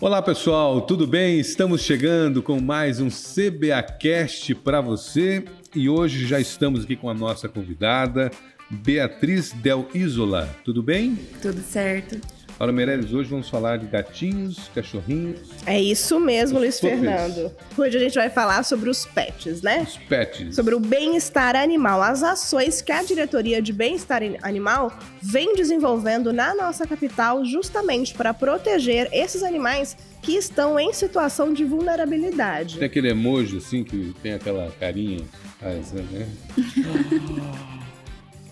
Olá pessoal, tudo bem? Estamos chegando com mais um CBA Cast para você e hoje já estamos aqui com a nossa convidada, Beatriz Del Isola. Tudo bem? Tudo certo. Laura Meirelles, hoje vamos falar de gatinhos, cachorrinhos. É isso mesmo, Luiz Fernando. Hoje a gente vai falar sobre os pets, né? Os pets. Sobre o bem-estar animal, as ações que a diretoria de bem-estar animal vem desenvolvendo na nossa capital justamente para proteger esses animais que estão em situação de vulnerabilidade. Tem aquele emoji assim que tem aquela carinha, né?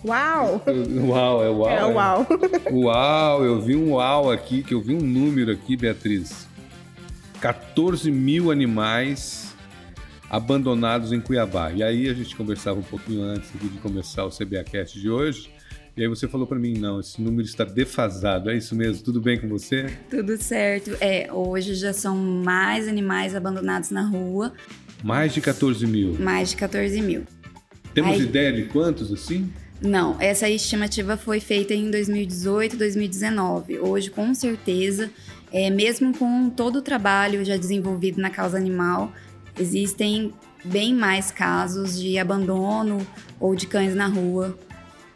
Uau! Uau, é uau. É uau. É. Uau, eu vi um uau aqui, que eu vi um número aqui, Beatriz. 14 mil animais abandonados em Cuiabá. E aí a gente conversava um pouquinho antes de começar o CBAcast de hoje. E aí você falou para mim, não, esse número está defasado. É isso mesmo? Tudo bem com você? Tudo certo. É, hoje já são mais animais abandonados na rua. Mais de 14 mil? Mais de 14 mil. Temos aí... ideia de quantos, assim? Não, essa estimativa foi feita em 2018, 2019. Hoje, com certeza, é, mesmo com todo o trabalho já desenvolvido na causa animal, existem bem mais casos de abandono ou de cães na rua,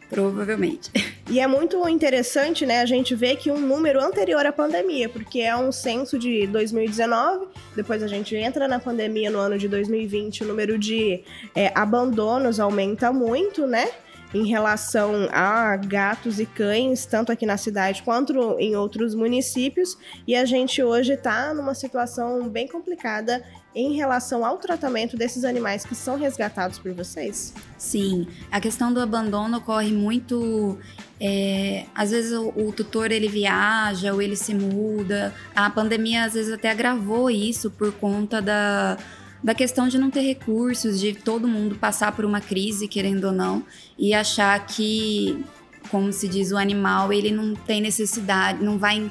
provavelmente. E é muito interessante, né, a gente ver que um número anterior à pandemia, porque é um censo de 2019, depois a gente entra na pandemia no ano de 2020, o número de é, abandonos aumenta muito, né? Em relação a gatos e cães, tanto aqui na cidade quanto em outros municípios, e a gente hoje está numa situação bem complicada em relação ao tratamento desses animais que são resgatados por vocês? Sim, a questão do abandono ocorre muito. É, às vezes o, o, tutor ele viaja ou ele se muda. A pandemia às vezes até agravou isso por conta da da questão de não ter recursos, de todo mundo passar por uma crise, querendo ou não, e achar que, como se diz, o animal ele não tem necessidade, não vai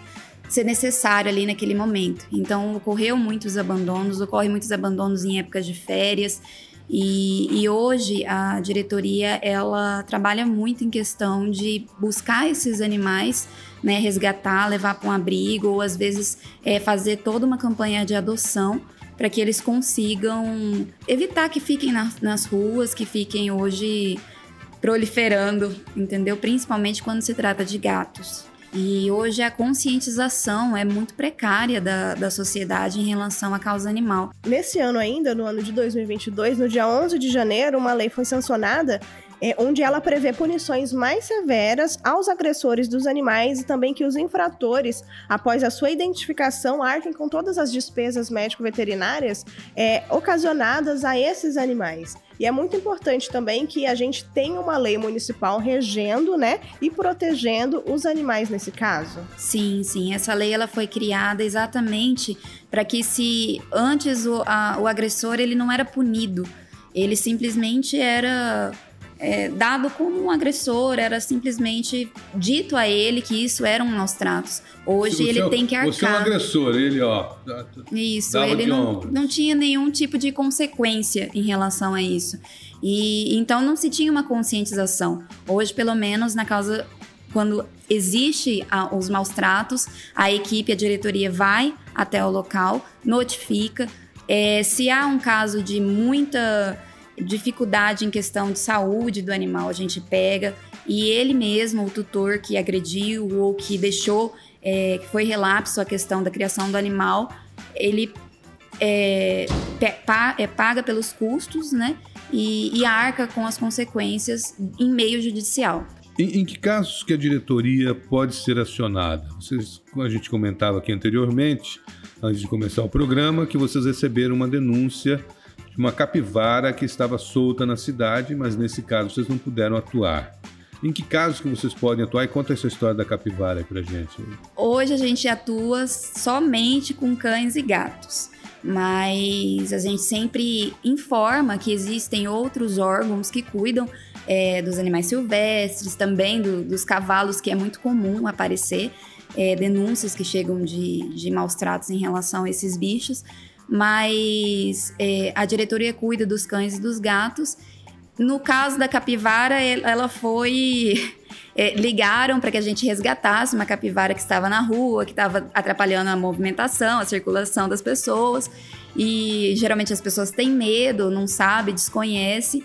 ser necessário ali naquele momento. Então ocorreu muitos abandonos, ocorre muitos abandonos em épocas de férias. E, e, hoje a diretoria ela trabalha muito em questão de buscar esses animais, né, resgatar, levar para um abrigo ou às vezes é, fazer toda uma campanha de adoção para que eles consigam evitar que fiquem na, nas ruas, que fiquem hoje proliferando, entendeu? Principalmente quando se trata de gatos. E hoje a conscientização é muito precária da, da sociedade em relação à causa animal. Nesse ano ainda, no ano de 2022, no dia 11 de janeiro, uma lei foi sancionada é, onde ela prevê punições mais severas aos agressores dos animais e também que os infratores, após a sua identificação, arquem com todas as despesas médico-veterinárias é, ocasionadas a esses animais. E é muito importante também que a gente tenha uma lei municipal regendo, né, e protegendo os animais nesse caso. Sim, sim. Essa lei ela foi criada exatamente para que se antes o, a, o agressor ele não era punido, ele simplesmente era é, dado como um agressor, era simplesmente dito a ele que isso eram maus tratos. Hoje ele tem que arcar. Você é um agressor, ele, ó. Isso, ele não, não tinha nenhum tipo de consequência em relação a isso. E então não se tinha uma conscientização. Hoje, pelo menos, na causa quando existe a, os maus tratos, a equipe, a diretoria vai até o local, notifica. É, se há um caso de muita dificuldade em questão de saúde do animal a gente pega e ele mesmo, o tutor que agrediu ou que deixou, é, que foi relapso a questão da criação do animal, ele é, é, paga pelos custos, né? E, e, arca com as consequências em meio judicial. Em, em, que casos que a diretoria pode ser acionada? Vocês, a gente comentava aqui anteriormente, antes de começar o programa, que vocês receberam uma denúncia de uma capivara que estava solta na cidade, mas nesse caso vocês não puderam atuar. Em que casos que vocês podem atuar? E conta essa história da capivara aí pra gente. Hoje a gente atua somente com cães e gatos. Mas a gente sempre informa que existem outros órgãos que cuidam é, dos animais silvestres, também do, dos cavalos, que é muito comum aparecer é, denúncias que chegam de, de maus tratos em relação a esses bichos mas é, a diretoria cuida dos cães e dos gatos. No caso da capivara, ela foi é, ligaram para que a gente resgatasse uma capivara que estava na rua, que estava atrapalhando a movimentação, a circulação das pessoas. E geralmente as pessoas têm medo, não sabe, desconhece,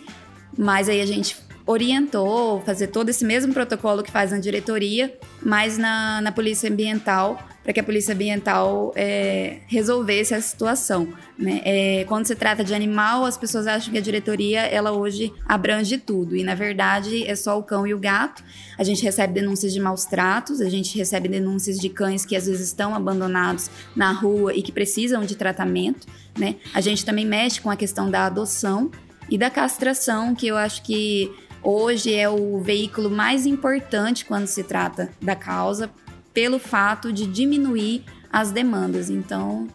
mas aí a gente orientou fazer todo esse mesmo protocolo que faz na diretoria, mas na, na polícia ambiental, para que a polícia ambiental é, resolvesse a situação. Né? É, quando se trata de animal, as pessoas acham que a diretoria ela hoje abrange tudo e na verdade é só o cão e o gato. A gente recebe denúncias de maus tratos, a gente recebe denúncias de cães que às vezes estão abandonados na rua e que precisam de tratamento. Né? A gente também mexe com a questão da adoção e da castração, que eu acho que hoje é o veículo mais importante quando se trata da causa, pelo fato de diminuir as demandas. Então,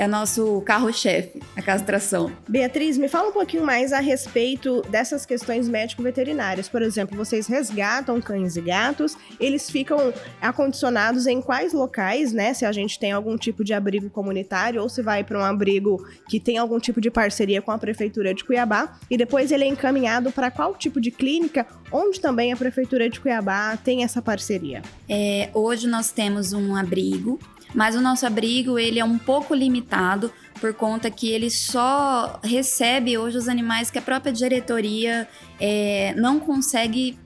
é nosso carro-chefe, a castração. Beatriz, me fala um pouquinho mais a respeito dessas questões médico-veterinárias. Por exemplo, vocês resgatam cães e gatos, eles ficam acondicionados em quais locais, né? Se a gente tem algum tipo de abrigo comunitário ou se vai para um abrigo que tem algum tipo de parceria com a prefeitura de Cuiabá e depois ele é encaminhado para qual tipo de clínica, onde também a prefeitura de Cuiabá tem essa parceria. É, hoje nós temos um abrigo mas o nosso abrigo ele é um pouco limitado por conta que ele só recebe hoje os animais que a própria diretoria é, não consegue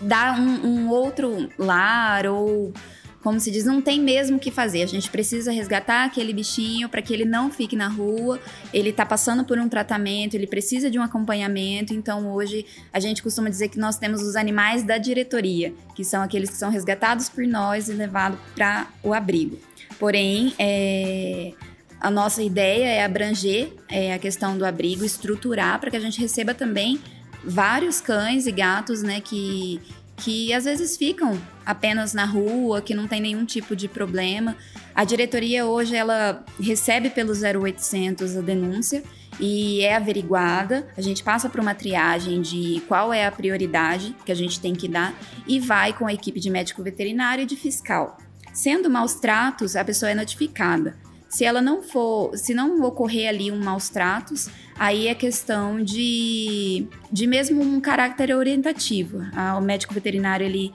dar um, um outro lar ou como se diz, não tem mesmo o que fazer. A gente precisa resgatar aquele bichinho para que ele não fique na rua. Ele está passando por um tratamento, ele precisa de um acompanhamento. Então, hoje, a gente costuma dizer que nós temos os animais da diretoria, que são aqueles que são resgatados por nós e levados para o abrigo. Porém, é, a nossa ideia é abranger é, a questão do abrigo, estruturar para que a gente receba também vários cães e gatos, né, que, que às vezes ficam apenas na rua, que não tem nenhum tipo de problema. A diretoria hoje ela recebe pelo 0800 a denúncia e é averiguada. A gente passa por uma triagem de qual é a prioridade que a gente tem que dar e vai com a equipe de médico veterinário e de fiscal. Sendo maus tratos, a pessoa é notificada. Se ela não for, se não ocorrer ali um maus tratos, aí é questão de, de mesmo um caráter orientativo. Ah, o médico veterinário ele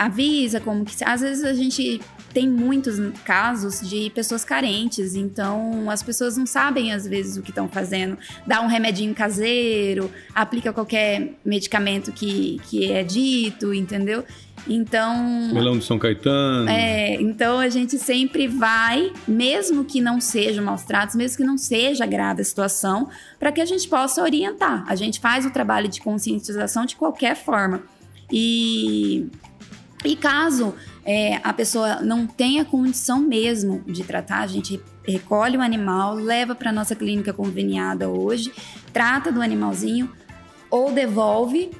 avisa como que às vezes a gente tem muitos casos de pessoas carentes, então as pessoas não sabem às vezes o que estão fazendo. Dá um remedinho caseiro, aplica qualquer medicamento que, que é dito, entendeu? Então. Melão de São Caetano. É, então a gente sempre vai, mesmo que não seja maus tratos, mesmo que não seja grave a situação, para que a gente possa orientar. A gente faz o trabalho de conscientização de qualquer forma. E, e caso é, a pessoa não tenha condição mesmo de tratar, a gente recolhe o animal, leva para nossa clínica conveniada hoje, trata do animalzinho ou devolve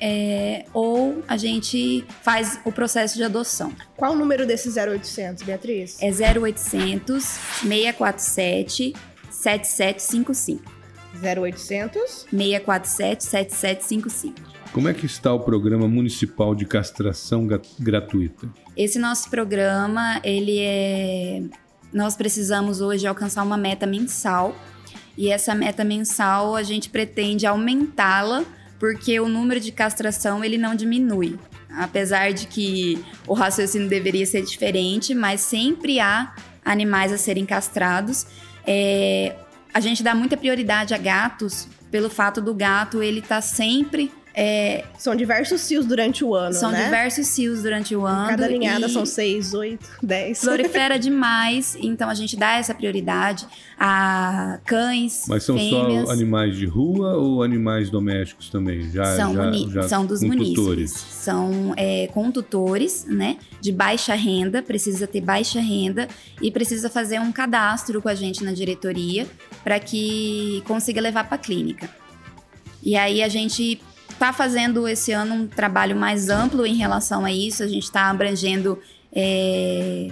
é, ou a gente faz o processo de adoção. Qual o número desse 0800, Beatriz? É 0800 647 7755. 0800 647 7755. Como é que está o programa municipal de castração gratuita? Esse nosso programa, ele é nós precisamos hoje alcançar uma meta mensal e essa meta mensal a gente pretende aumentá-la porque o número de castração ele não diminui. Apesar de que o raciocínio deveria ser diferente, mas sempre há animais a serem castrados. É, a gente dá muita prioridade a gatos pelo fato do gato ele estar tá sempre é, são diversos cios durante o ano, são né? diversos cios durante o ano. Cada linhada são seis, oito, dez. Prolifera demais, então a gente dá essa prioridade a cães, Mas são fêmeas. só animais de rua ou animais domésticos também? Já, são, já, já são dos munícipes. São é, com tutores, né? De baixa renda, precisa ter baixa renda e precisa fazer um cadastro com a gente na diretoria para que consiga levar para a clínica. E aí a gente está fazendo esse ano um trabalho mais amplo em relação a isso. A gente está abrangendo é,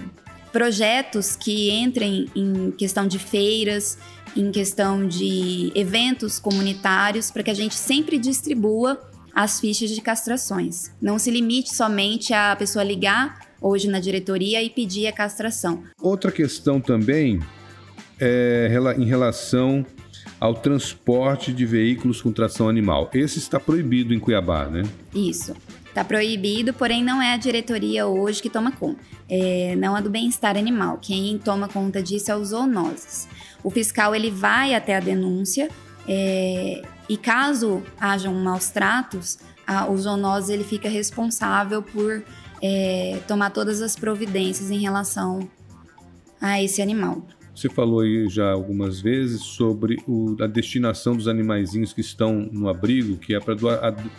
projetos que entrem em questão de feiras, em questão de eventos comunitários, para que a gente sempre distribua as fichas de castrações. Não se limite somente a pessoa ligar hoje na diretoria e pedir a castração. Outra questão também é em relação ao transporte de veículos com tração animal. Esse está proibido em Cuiabá, né? Isso. Está proibido, porém não é a diretoria hoje que toma conta. É, não é do bem-estar animal. Quem toma conta disso é os zoonoses. O fiscal ele vai até a denúncia é, e caso hajam maus tratos, a, o zoonose ele fica responsável por é, tomar todas as providências em relação a esse animal. Você falou aí já algumas vezes sobre o, a destinação dos animaizinhos que estão no abrigo, que é para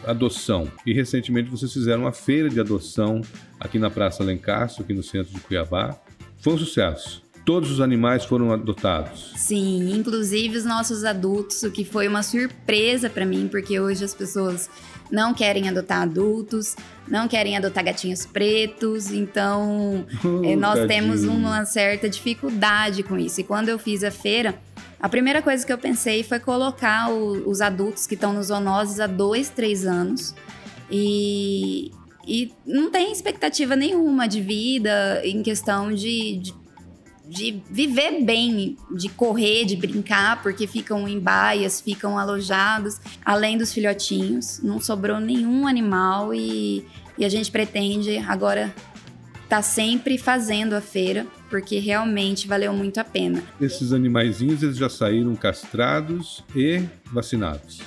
adoção. E recentemente vocês fizeram uma feira de adoção aqui na Praça Lencastre, aqui no centro de Cuiabá. Foi um sucesso. Todos os animais foram adotados. Sim, inclusive os nossos adultos, o que foi uma surpresa para mim, porque hoje as pessoas não querem adotar adultos, não querem adotar gatinhos pretos, então oh, nós temos uma certa dificuldade com isso. E quando eu fiz a feira, a primeira coisa que eu pensei foi colocar o, os adultos que estão nos zoonoses há dois, três anos e, e não tem expectativa nenhuma de vida em questão de, de de viver bem, de correr, de brincar, porque ficam em baias, ficam alojados, além dos filhotinhos. Não sobrou nenhum animal e, e a gente pretende agora tá sempre fazendo a feira, porque realmente valeu muito a pena. Esses animaizinhos eles já saíram castrados e vacinados.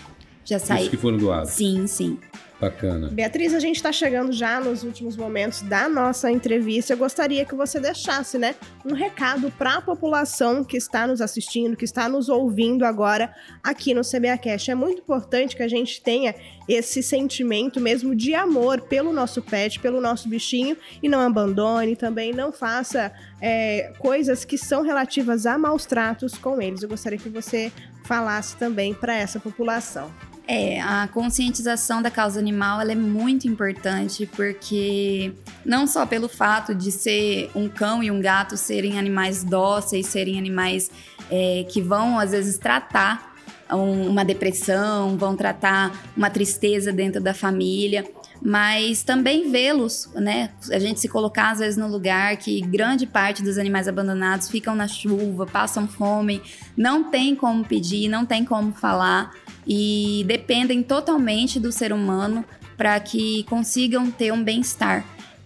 Já saíram. Os que foram doados. Sim, sim. Bacana. Beatriz, a gente está chegando já nos últimos momentos da nossa entrevista. Eu gostaria que você deixasse, né, um recado para a população que está nos assistindo, que está nos ouvindo agora aqui no CBAcast. É muito importante que a gente tenha esse sentimento mesmo de amor pelo nosso pet, pelo nosso bichinho e não abandone também, não faça é, coisas que são relativas a maus tratos com eles. Eu gostaria que você falasse também para essa população. É, a conscientização da causa animal é muito importante porque não só pelo fato de ser um cão e um gato serem animais dóceis, serem animais é, que vão às vezes tratar um, uma depressão, vão tratar uma tristeza dentro da família, mas também vê-los, né? A gente se colocar às vezes no lugar que grande parte dos animais abandonados ficam na chuva, passam fome, não tem como pedir, não tem como falar e dependem totalmente do ser humano para que consigam ter um bem-estar.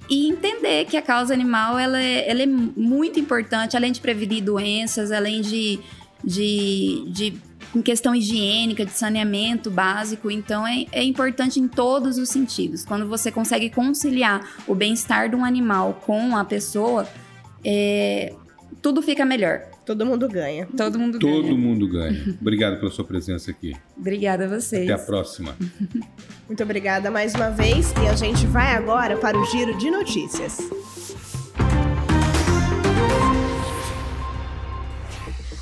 E entender que a causa animal ela é, ela é muito importante, além de prevenir doenças, além de, de, de em questão higiênica, de saneamento básico. Então, é, é importante em todos os sentidos. Quando você consegue conciliar o bem-estar de um animal com a pessoa, é, tudo fica melhor. Todo mundo ganha. Todo mundo Todo ganha. Todo mundo ganha. Obrigado pela sua presença aqui. Obrigada a vocês. Até a próxima. Muito obrigada mais uma vez e a gente vai agora para o giro de notícias.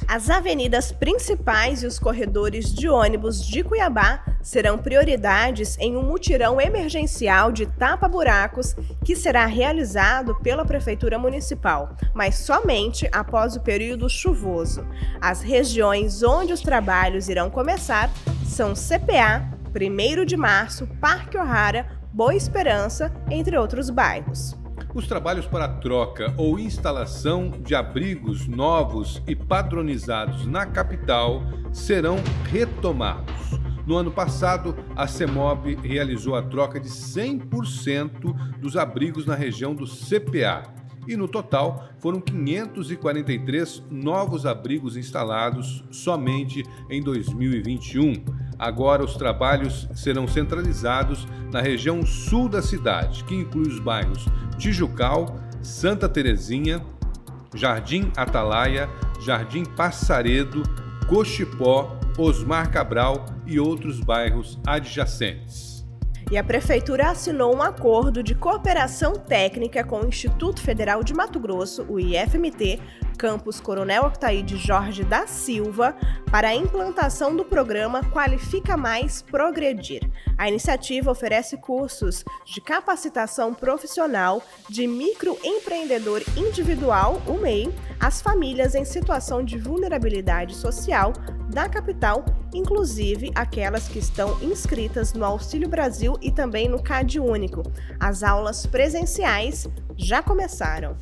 As avenidas principais e os corredores de ônibus de Cuiabá serão prioridades em um mutirão emergencial de tapa-buracos que será realizado pela Prefeitura Municipal, mas somente após o período chuvoso. As regiões onde os trabalhos irão começar são CPA, 1 de Março, Parque O'Hara, Boa Esperança, entre outros bairros. Os trabalhos para troca ou instalação de abrigos novos e padronizados na capital serão retomados. No ano passado, a CEMOB realizou a troca de 100% dos abrigos na região do CPA. E no total foram 543 novos abrigos instalados somente em 2021. Agora os trabalhos serão centralizados na região sul da cidade, que inclui os bairros Tijucal, Santa Terezinha, Jardim Atalaia, Jardim Passaredo, Cochipó, Osmar Cabral e outros bairros adjacentes. E a Prefeitura assinou um acordo de cooperação técnica com o Instituto Federal de Mato Grosso, o IFMT, campus Coronel Octaíde Jorge da Silva para a implantação do programa Qualifica Mais Progredir. A iniciativa oferece cursos de capacitação profissional de microempreendedor individual, o MEI, às famílias em situação de vulnerabilidade social da capital, inclusive aquelas que estão inscritas no Auxílio Brasil e também no CAD Único. As aulas presenciais já começaram.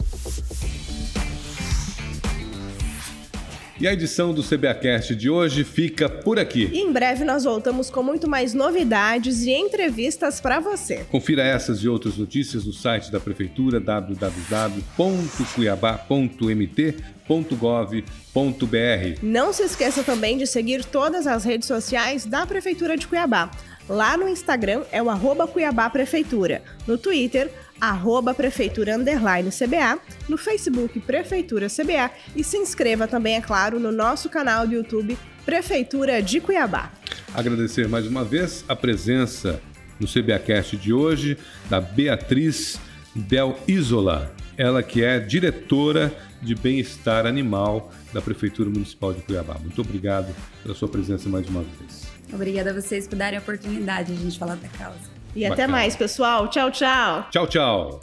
E a edição do CBAcast de hoje fica por aqui. E em breve nós voltamos com muito mais novidades e entrevistas para você. Confira essas e outras notícias no site da Prefeitura www.cuiabá.mt.gov.br. Não se esqueça também de seguir todas as redes sociais da Prefeitura de Cuiabá. Lá no Instagram é o arroba Cuiabá Prefeitura. No Twitter, arroba Prefeitura Underline CBA, no Facebook Prefeitura CBA e se inscreva também, é claro, no nosso canal do YouTube Prefeitura de Cuiabá. Agradecer mais uma vez a presença no CBAcast de hoje da Beatriz Del Isola, ela que é diretora de bem-estar animal da Prefeitura Municipal de Cuiabá. Muito obrigado pela sua presença mais uma vez. Obrigada a vocês por darem a oportunidade de a gente falar da causa. E Bacana. até mais, pessoal. Tchau, tchau. Tchau, tchau.